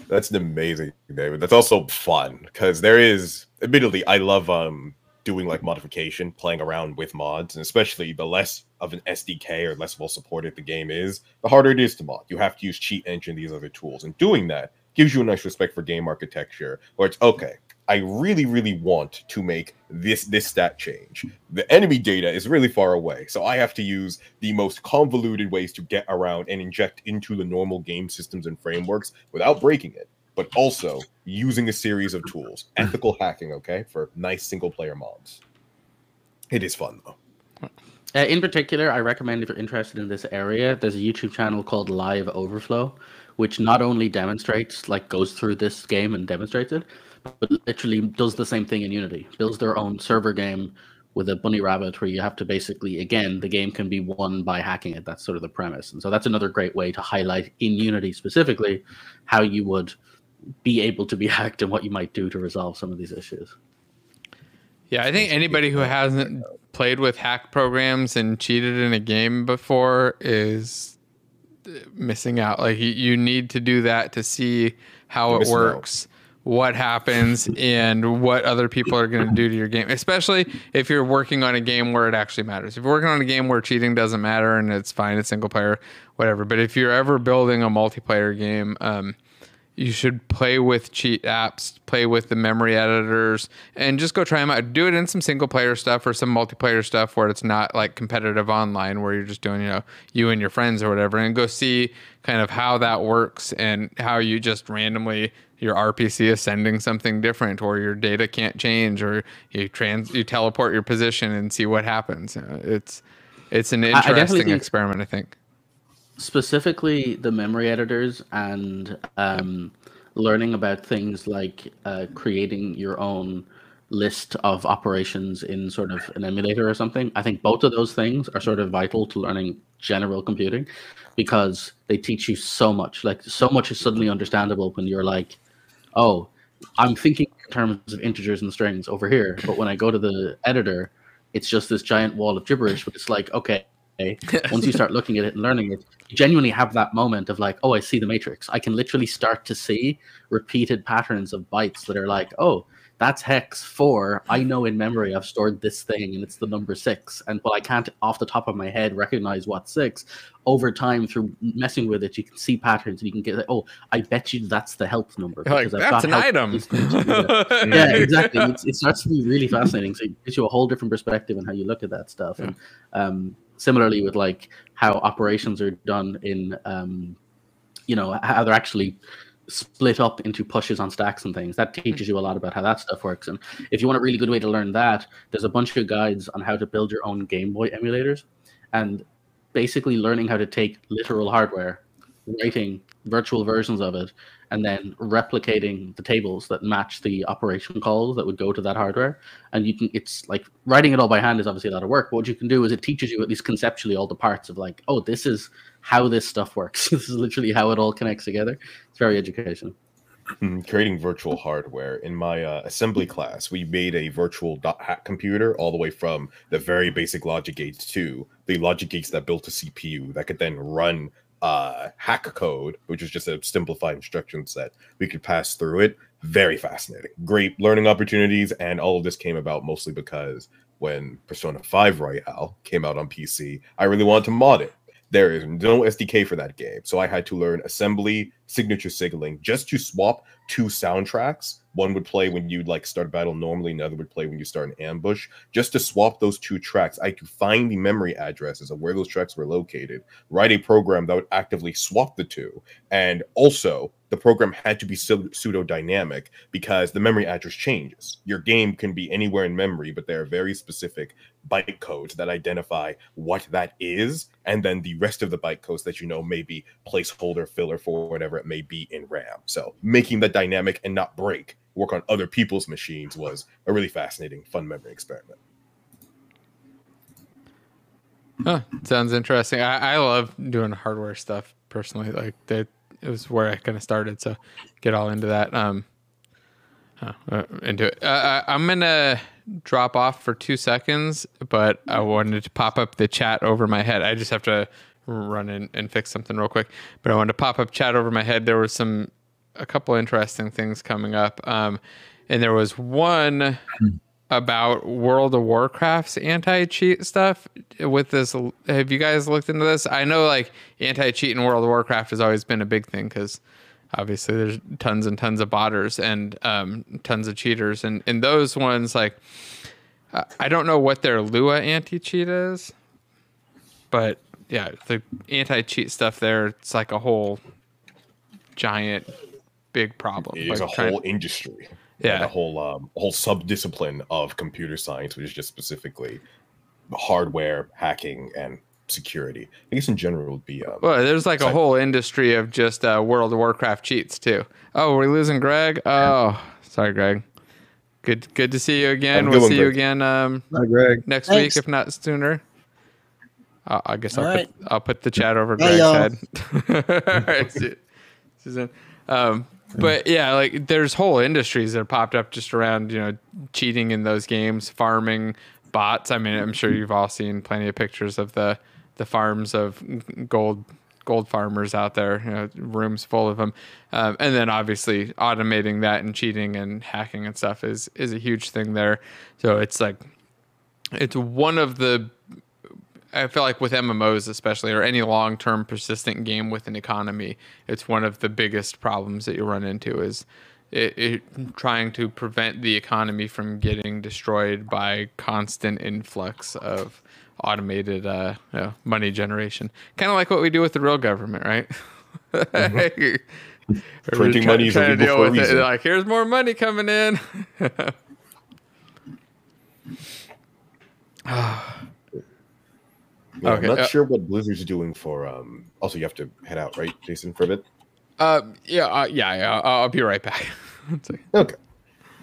That's an amazing name. That's also fun because there is. Admittedly, I love um doing like modification, playing around with mods, and especially the less of an SDK or less well supported the game is, the harder it is to mod. You have to use Cheat Engine, these other tools, and doing that gives you a nice respect for game architecture, where it's okay. I really, really want to make this this stat change. The enemy data is really far away, so I have to use the most convoluted ways to get around and inject into the normal game systems and frameworks without breaking it, but also using a series of tools. Ethical hacking, okay, for nice single player mobs. It is fun though. Uh, in particular, I recommend if you're interested in this area, there's a YouTube channel called LiveOverflow, which not only demonstrates, like, goes through this game and demonstrates it, but literally does the same thing in Unity. Builds their own server game with a bunny rabbit where you have to basically, again, the game can be won by hacking it. That's sort of the premise. And so that's another great way to highlight in Unity specifically how you would be able to be hacked and what you might do to resolve some of these issues. Yeah, I think anybody who hasn't played with hack programs and cheated in a game before is missing out. Like you, you need to do that to see how it works. Out what happens and what other people are going to do to your game, especially if you're working on a game where it actually matters. If you're working on a game where cheating doesn't matter and it's fine, it's single player, whatever. But if you're ever building a multiplayer game, um, you should play with cheat apps, play with the memory editors, and just go try them out. Do it in some single player stuff or some multiplayer stuff where it's not like competitive online, where you're just doing, you know, you and your friends or whatever, and go see kind of how that works and how you just randomly your RPC is sending something different, or your data can't change, or you trans you teleport your position and see what happens. It's it's an interesting I experiment, I think. Specifically, the memory editors and um, learning about things like uh, creating your own list of operations in sort of an emulator or something. I think both of those things are sort of vital to learning general computing because they teach you so much. Like so much is suddenly understandable when you're like, oh, I'm thinking in terms of integers and strings over here, but when I go to the editor, it's just this giant wall of gibberish. But it's like, okay, once you start looking at it and learning it, you genuinely have that moment of like, oh, I see the matrix. I can literally start to see repeated patterns of bytes that are like, oh, that's hex four. I know in memory I've stored this thing and it's the number six. And but I can't off the top of my head recognize what six. Over time, through messing with it, you can see patterns and you can get like, oh, I bet you that's the health number. Because like, that's an item. yeah, exactly. It's, it starts to be really fascinating. So it gives you a whole different perspective on how you look at that stuff. And um, similarly with like how operations are done in um, you know, how they're actually split up into pushes on stacks and things. That teaches you a lot about how that stuff works. And if you want a really good way to learn that, there's a bunch of guides on how to build your own Game Boy emulators and basically learning how to take literal hardware, writing virtual versions of it, and then replicating the tables that match the operation calls that would go to that hardware. And you can, it's like writing it all by hand is obviously a lot of work. But what you can do is it teaches you at least conceptually all the parts of like, oh, this is how this stuff works. this is literally how it all connects together. It's very educational. Hmm, creating virtual hardware in my uh, assembly class, we made a virtual dot hack computer all the way from the very basic logic gates to the logic gates that built a CPU that could then run uh, hack code, which is just a simplified instruction set. We could pass through it. Very fascinating. Great learning opportunities. And all of this came about mostly because when Persona 5 Royal came out on PC, I really wanted to mod it. There is no SDK for that game. So I had to learn assembly, signature signaling just to swap two soundtracks one would play when you'd like start a battle normally, another would play when you start an ambush. Just to swap those two tracks, I could find the memory addresses of where those tracks were located, write a program that would actively swap the two, and also the program had to be pseudo dynamic because the memory address changes. Your game can be anywhere in memory, but there are very specific byte codes that identify what that is, and then the rest of the byte codes that you know may be placeholder filler for whatever it may be in RAM. So making that dynamic and not break work on other people's machines was a really fascinating, fun memory experiment. Huh, sounds interesting. I, I love doing hardware stuff personally. Like that, it was where I kind of started. So get all into that. Um, uh, into it. Uh, I'm gonna drop off for two seconds, but I wanted to pop up the chat over my head. I just have to run in and fix something real quick. But I wanted to pop up chat over my head. There was some a couple interesting things coming up. Um, and there was one about World of Warcraft's anti cheat stuff with this. Have you guys looked into this? I know like anti cheat in World of Warcraft has always been a big thing because obviously there's tons and tons of botters and um, tons of cheaters, and in those ones like I don't know what their Lua anti cheat is, but yeah, the anti cheat stuff there, it's like a whole giant big problem. It is like a whole industry. Yeah. And a whole um, whole sub discipline of computer science, which is just specifically hardware hacking and security. I guess in general would be um, Well, there's like a whole industry of just uh, World of Warcraft cheats too. Oh, we're losing Greg. Oh, sorry, Greg. Good, good to see you again. We'll one, see you again um, Hi, Greg. next Thanks. week, if not sooner. Uh, I guess I'll All right. put I'll put the chat over Bye, Greg's y'all. head. All right, see- Susan. Um, but yeah, like there's whole industries that have popped up just around you know cheating in those games, farming bots. I mean, I'm sure you've all seen plenty of pictures of the the farms of gold gold farmers out there. You know, rooms full of them, um, and then obviously automating that and cheating and hacking and stuff is is a huge thing there. So it's like it's one of the I feel like with MMOs especially or any long-term persistent game with an economy, it's one of the biggest problems that you run into is it, it trying to prevent the economy from getting destroyed by constant influx of automated uh, you know, money generation. Kind of like what we do with the real government, right? We're Printing money is trying to deal a with it. Like, here's more money coming in. Yeah, Okay, I'm not uh, sure what Blizzard's doing for. Um, also, you have to head out, right, Jason, for a bit. Uh, yeah, uh, yeah, yeah. I'll, be right back. Okay.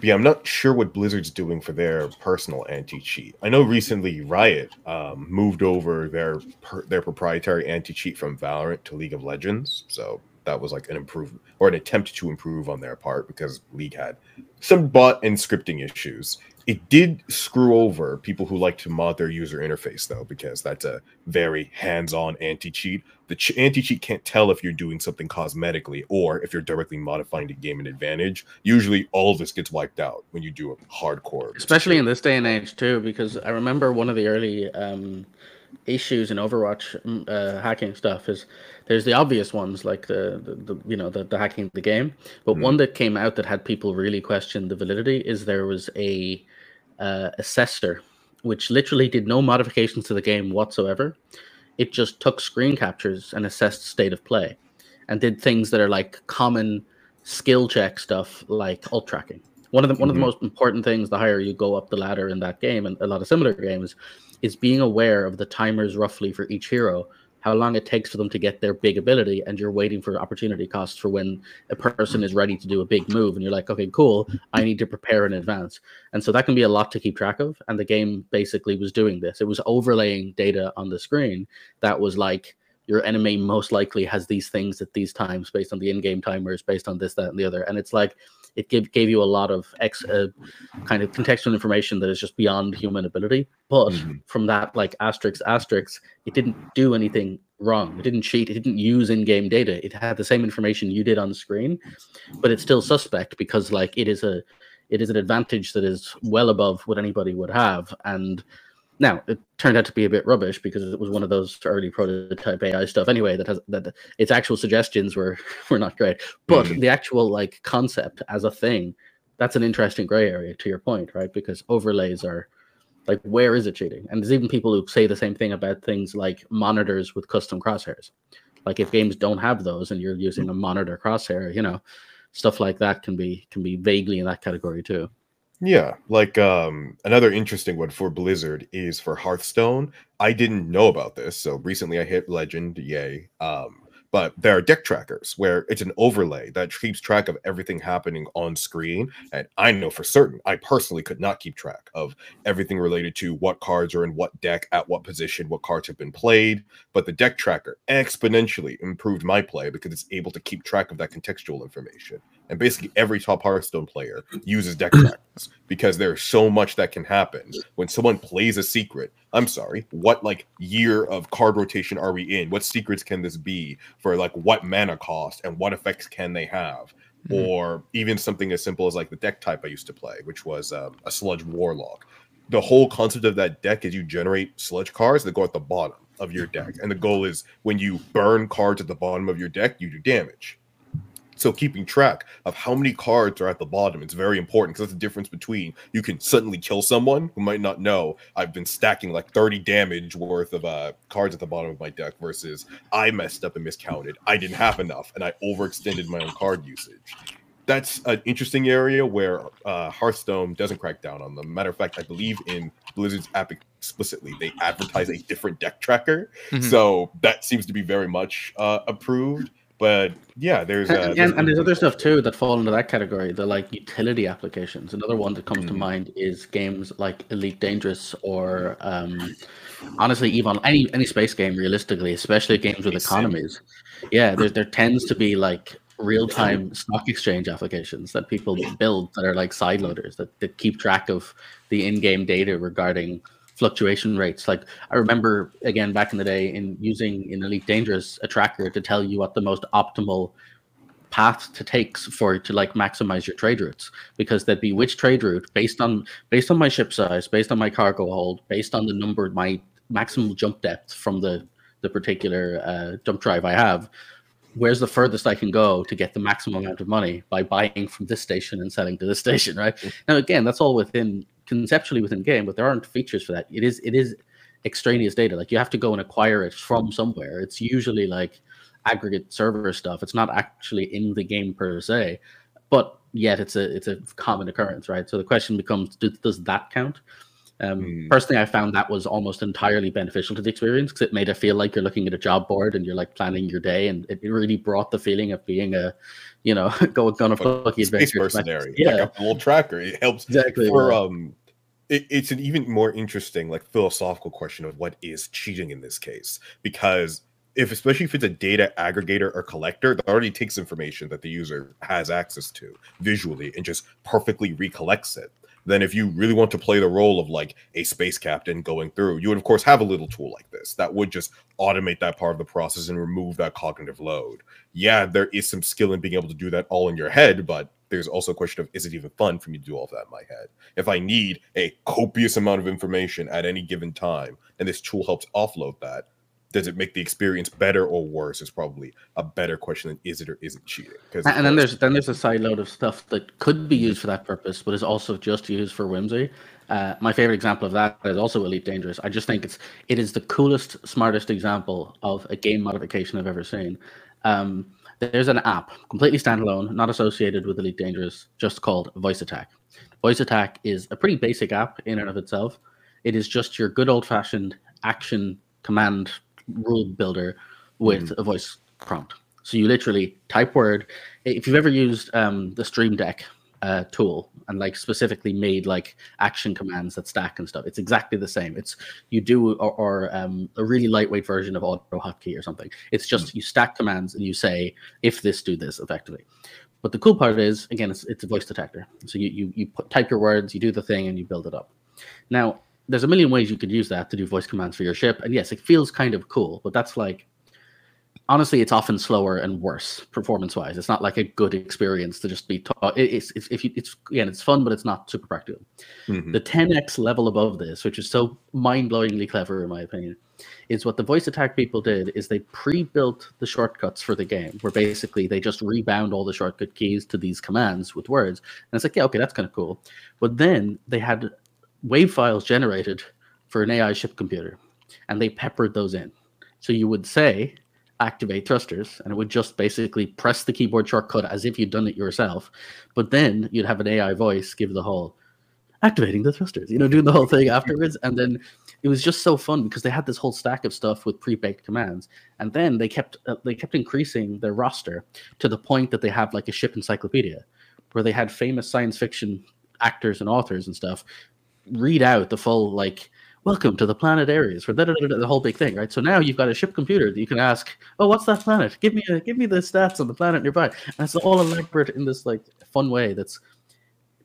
But yeah, I'm not sure what Blizzard's doing for their personal anti-cheat. I know recently Riot um, moved over their per, their proprietary anti-cheat from Valorant to League of Legends, so that was like an improvement or an attempt to improve on their part because League had some bot and scripting issues. It did screw over people who like to mod their user interface though, because that's a very hands-on anti-cheat. The ch- anti-cheat can't tell if you're doing something cosmetically or if you're directly modifying the game in advantage. Usually, all of this gets wiped out when you do a hardcore. especially in this day and age too because i remember one of the early um issues in overwatch mm, uh, hacking stuff is there's the obvious ones like the, the, the you know the, the hacking the game. But one that came out that had people really question the validity is there was a uh, assessor which literally did no modifications to the game whatsoever. It just took screen captures and assessed state of play and did things that are like common skill check stuff like ult tracking. One of the one of the Mhm. most important things the higher you go up the ladder in that game and a lot of similar games is being aware of the timers roughly for each hero how long it takes for them to get their big ability and you're waiting for opportunity costs for when a person is ready to do a big move and you're like okay cool i need to prepare in advance. And so that can be a lot to keep track of and the game basically was doing this. It was overlaying data on the screen that was like your enemy most likely has these things at these times based on the in-game timers based on this that and the other. And it's like it gave, gave you a lot of ex uh, kind of contextual information that is just beyond human ability. But Mhm. from that like asterisk asterisk it didn't do anything wrong. It didn't cheat. It didn't use in-game data. It had the same information you did on the screen but it's still suspect because like it is a it is an advantage that is well above what anybody would have. And now it turned out to be a bit rubbish because it was one of those early prototype AI stuff anyway that has that its actual suggestions were were not great. But Mhm. the actual like concept as a thing, that's an interesting gray area to your point, right? Because overlays are like where is it cheating? And there's even people who say the same thing about things like monitors with custom crosshairs. Like if games don't have those and you're using a monitor crosshair, you know, stuff like that can be can be vaguely in that category too. Yeah, like um another interesting one for Blizzard is for Hearthstone. I didn't know about this, so recently I hit Legend, yay. Um but there are deck trackers where it's an overlay that keeps track of everything happening on screen. And I know for certain, I personally could not keep track of everything related to what cards are in what deck, at what position, what cards have been played. But the deck tracker exponentially improved my play because it's able to keep track of that contextual information. And basically, every top Hearthstone player uses deck trackers because there's so much that can happen when someone plays a secret. I'm sorry, what like year of card rotation are we in? What secrets can this be for like what mana cost and what effects can they have? Mhm. Or even something as simple as like the deck type I used to play, which was um, a sludge warlock. The whole concept of that deck is you generate sludge cards that go at the bottom of your deck. And the goal is when you burn cards at the bottom of your deck, you do damage So keeping track of how many cards are at the bottom it's very important because that's the difference between you can suddenly kill someone who might not know I've been stacking like 30 damage worth of uh, cards at the bottom of my deck versus I messed up and miscounted. I didn't have enough and I overextended my own card usage that's an interesting area where uh, Hearthstone doesn't crack down on them. Matter of fact, I believe in Blizzard's app explicitly, they advertise a different deck tracker, mm-hmm. so that seems to be very much uh, approved. But yeah, there's uh, and, there's, and there's other stuff too that fall into that category. The like utility applications. Another one that comes mm-hmm. to mind is games like Elite Dangerous or um, honestly even any any space game. Realistically, especially games with economies. Yeah, there there tends to be like real time stock exchange applications that people build that are like side loaders that, that keep track of the in game data regarding fluctuation rates. Like I remember again back in the day in using in Elite Dangerous a tracker to tell you what the most optimal path to take for to like maximize your trade routes because there'd be which trade route based on based on my ship size, based on my cargo hold, based on the number my maximum jump depth from the the particular uh, jump drive I have where's the furthest I can go to get the maximum amount of money by buying from this station and selling to this station, right? Mm-hmm. Now, again, that's all within conceptually within game, but there aren't features for that. It is it is extraneous data. Like you have to go and acquire it from somewhere. It's usually like aggregate server stuff. It's not actually in the game per se, but yet it's a it's a common occurrence, right? So the question becomes, does, does that count? Um, mm. Personally, I found that was almost entirely beneficial to the experience because it made it feel like you're looking at a job board and you're like planning your day, and it really brought the feeling of being a, you know, go on a fucking adventure. mercenary, yeah, like a little tracker. It helps exactly for um. It, it's an even more interesting, like philosophical question of what is cheating in this case, because if especially if it's a data aggregator or collector that already takes information that the user has access to visually and just perfectly recollects it then if you really want to play the role of like a space captain going through, you would of course have a little tool like this that would just automate that part of the process and remove that cognitive load. Yeah, there is some skill in being able to do that all in your head, but there's also a question of is it even fun for me to do all of that in my head? If I need a copious amount of information at any given time, and this tool helps offload that, does it make the experience better or worse is probably a better question than is it or isn't cheating? And, and then there's then there's a side load of stuff that could be used for that purpose but is also just used for whimsy. Uh, my favorite example of that is also elite dangerous. I just think it's it is the coolest smartest example of a game modification i've ever seen. Um, there's an app completely standalone not associated with elite dangerous just called voice attack voice attack is a pretty basic app in and of itself it is just your good old fashioned action command rule builder with mm. a voice prompt. So you literally type word. If you've ever used um, the Stream Deck uh, tool and like specifically made like action commands that stack and stuff, it's exactly the same. It's you do or, or um, a really lightweight version of auto hotkey or something. It's just mm. you stack commands and you say if this do this effectively. But the cool part is again, it's it's a voice detector. So you you you put, type your words, you do the thing, and you build it up. Now there's a million ways you could use that to do voice commands for your ship. And yes, it feels kind of cool, but that's like honestly, it's often slower and worse performance wise. It's not like a good experience to just be taught. It's, it's if you, it's again, it's fun, but it's not super practical. Mm-hmm. The 10x level above this, which is so mind blowingly clever in my opinion, is what the voice attack people did is they pre-built the shortcuts for the game, where basically they just rebound all the shortcut keys to these commands with words, and it's like, yeah, okay, that's kind of cool. But then they had wave files generated for an AI ship computer, and they peppered those in. So you would say activate thrusters, and it would just basically press the keyboard shortcut as if you'd done it yourself. But then you'd have an AI voice give the whole activating the thrusters, you know, doing the whole thing afterwards. And then it was just so fun because they had this whole stack of stuff with pre-baked commands, and then they kept uh, they kept increasing their roster to the point that they have like a ship encyclopedia, where they had famous science fiction actors and authors and stuff read out the full like welcome to the planet Aries for the whole big thing, right? So now you've got a ship computer that you can ask, oh, what's that planet? Give me a, give me the stats on the planet nearby, and it's all elaborate in this like fun way. That's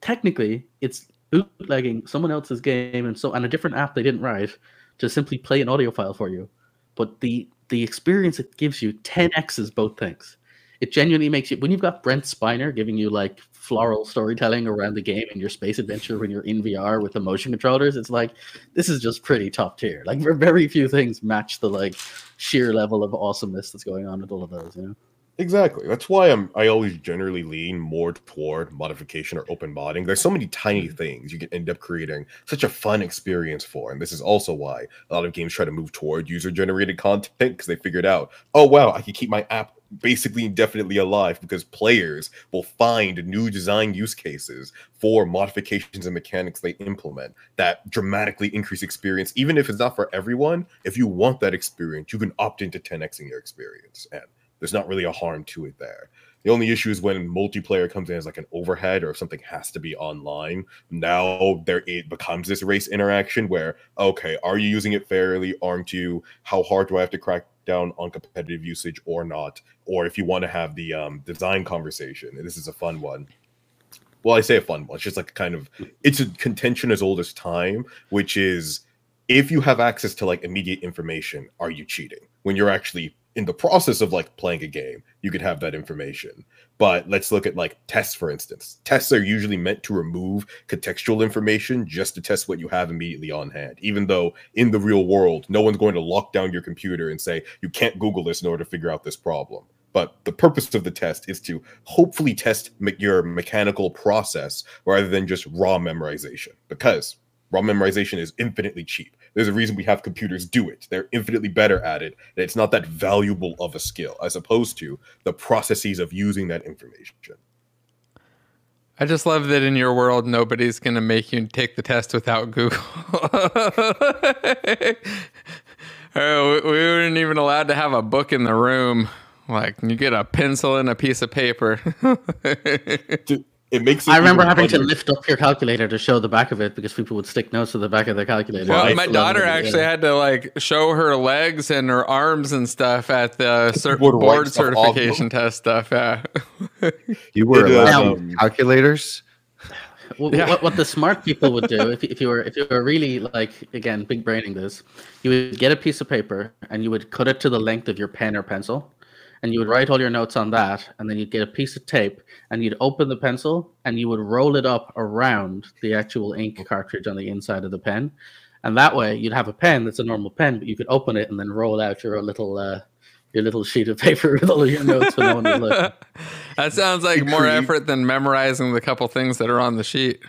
technically it's bootlegging someone else's game and so and a different app they didn't write to simply play an audio file for you, but the the experience it gives you 10x's both things. It genuinely makes you when you've got Brent Spiner giving you like floral storytelling around the game and your space adventure when you're in VR with the motion controllers, it's like this is just pretty top tier. Like very few things match the like sheer level of awesomeness that's going on with all of those, you know. Exactly. That's why I'm I always generally lean more toward modification or open modding. There's so many tiny mm. things you can end up creating such a fun experience for. And this is also why a lot of games try to move toward user generated content because they figured out, oh wow, I can keep my app basically indefinitely alive because players will find new design use cases for modifications and mechanics they implement that dramatically increase experience even if it's not for everyone if you want that experience you can opt into 10xing your experience and there's not really a harm to it there. The only issue is when multiplayer comes in as like an overhead or if something has to be online. Now there it becomes this race interaction where okay, are you using it fairly? Aren't you? How hard do I have to crack down on competitive usage or not? Or if you want to have the um, design conversation, and this is a fun one. Well, I say a fun one. It's just like kind of it's a contention as old as time, which is if you have access to like immediate information, are you cheating when you're actually in the process of like playing a game, you could have that information. But let's look at like tests, for instance. Tests are usually meant to remove contextual information just to test what you have immediately on hand. Even though in the real world, no one's going to lock down your computer and say, you can't Google this in order to figure out this problem. But the purpose of the test is to hopefully test your mechanical process rather than just raw memorization. Because raw memorization is infinitely cheap there's a reason we have computers do it. They're infinitely better at it. It's not that valuable of a skill as opposed to the processes of using that information. I just love that in your world, nobody's going to make you take the test without Google. oh, we weren't even allowed to have a book in the room. Like, you get a pencil and a piece of paper it makes. It I remember having to lift up your calculator to show the back of it because people would stick notes to the back of their calculator. Well, my daughter actually had to like show her legs and her arms and stuff at the cert- board certification test stuff. Yeah, you were allowed um, calculators. Well, yeah. what, what the smart people would do if, if you were if you were really like again big braining this, you would get a piece of paper and you would cut it to the length of your pen or pencil, and you would write all your notes on that, and then you'd get a piece of tape and you'd open the pencil and you would roll it up around the actual ink cartridge on the inside of the pen. And that way you'd have a pen that's a normal pen, but you could open it and then roll out your little uh, your little sheet of paper with all of your notes so no one that sounds like more effort than memorizing the couple things that are on the sheet.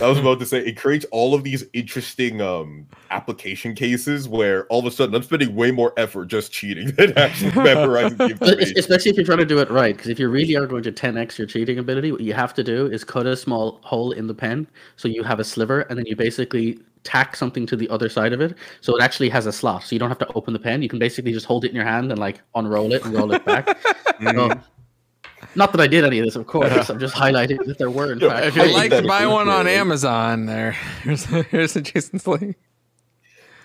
I was about to say it creates all of these interesting um application cases where all of a sudden I'm spending way more effort just cheating than actually memorizing the information. Especially if you're trying to do it right, because if you really are going to 10x your cheating ability, what you have to do is cut a small hole in the pen so you have a sliver, and then you basically tack something to the other side of it so it actually has a slot so you don't have to open the pen you can basically just hold it in your hand and like unroll it and roll it back mm. Not that I did any of this, of course. I'm just highlighting that there were. In fact, if you'd like to buy one on Amazon, there, here's here's a Jason's link.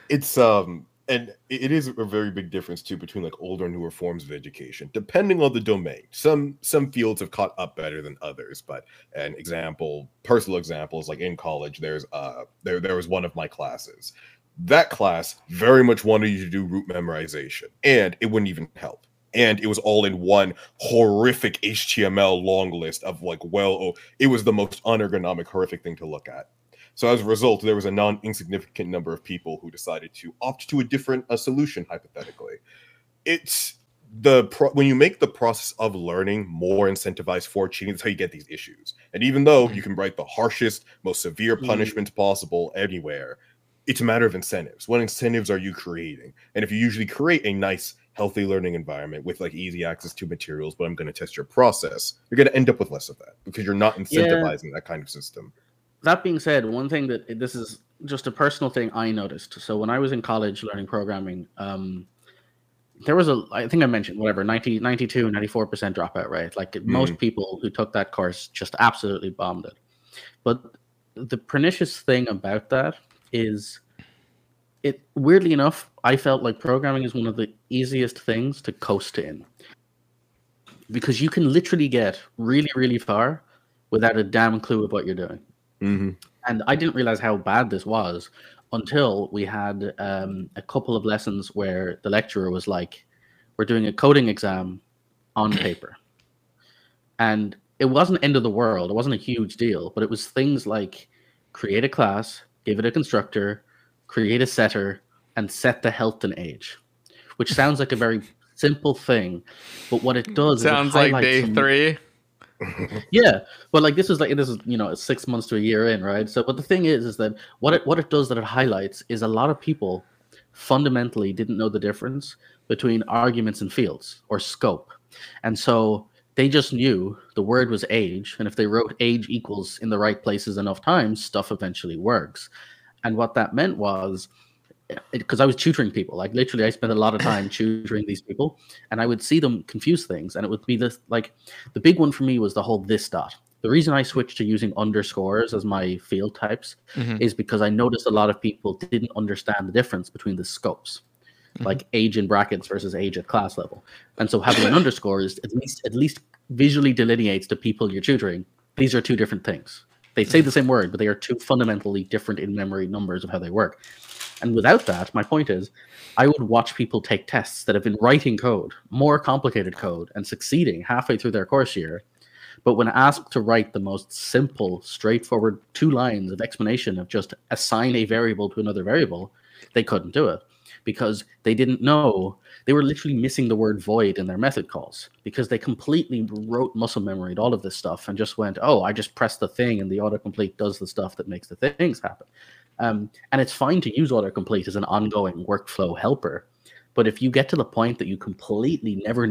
It's um, and it is a very big difference too between like older and newer forms of education, depending on the domain. Some some fields have caught up better than others, but an example, personal examples, like in college. There's uh, there there was one of my classes. That class very much wanted you to do root memorization, and it wouldn't even help and it was all in one horrific HTML long list of like, well, oh, it was the most unergonomic, horrific thing to look at. So as a result, there was a non-insignificant number of people who decided to opt to a different uh, solution. Hypothetically, it's the pro- when you make the process of learning more incentivized for cheating, that's how you get these issues. And even though you mm-hmm. can write the harshest, most severe punishments mm-hmm. possible anywhere, it's a matter of incentives. What incentives are you creating? And if you usually create a nice healthy learning environment with like easy access to materials, but I'm going to test your process, you're going to end up with less of that because you're not incentivizing yeah. that kind of system. That being said, one thing that this is just a personal thing I noticed. So when I was in college learning programming, um, there was a, I think I mentioned whatever, 90, 92, 94% dropout rate. Like mm. most people who took that course just absolutely bombed it. But the pernicious thing about that is it weirdly enough, I felt like programming is one of the easiest things to coast in because you can literally get really, really far without a damn clue of what you're doing. Mm-hmm. And I didn't realize how bad this was until we had um, a couple of lessons where the lecturer was like, "We're doing a coding exam on paper," and it wasn't end of the world. It wasn't a huge deal, but it was things like create a class, give it a constructor, create a setter, and set the health and age, which sounds like a very simple thing, but what it does sounds it like day some... three. yeah, but like this is like this is you know six months to a year in, right? So, but the thing is, is that what it what it does that it highlights is a lot of people fundamentally didn't know the difference between arguments and fields or scope, and so they just knew the word was age, and if they wrote age equals in the right places enough times, stuff eventually works. And what that meant was because I was tutoring people, like literally, I spent a lot of time tutoring these people, and I would see them confuse things, and it would be this like the big one for me was the whole this dot. The reason I switched to using underscores as my field types mm-hmm. is because I noticed a lot of people didn't understand the difference between the scopes mm-hmm. like age in brackets versus age at class level. And so having an underscore is at least at least visually delineates to people you're tutoring these are two different things. They say the same word, but they are two fundamentally different in memory numbers of how they work. And without that, my point is, I would watch people take tests that have been writing code, more complicated code, and succeeding halfway through their course year. But when asked to write the most simple, straightforward two lines of explanation of just assign a variable to another variable, they couldn't do it because they didn't know they were literally missing the word void in their method calls because they completely wrote muscle memory all of this stuff and just went, oh, I just press the thing and the autocomplete does the stuff that makes the things happen. Um, and it's fine to use autocomplete as an ongoing workflow helper. But if you get to the point that you completely never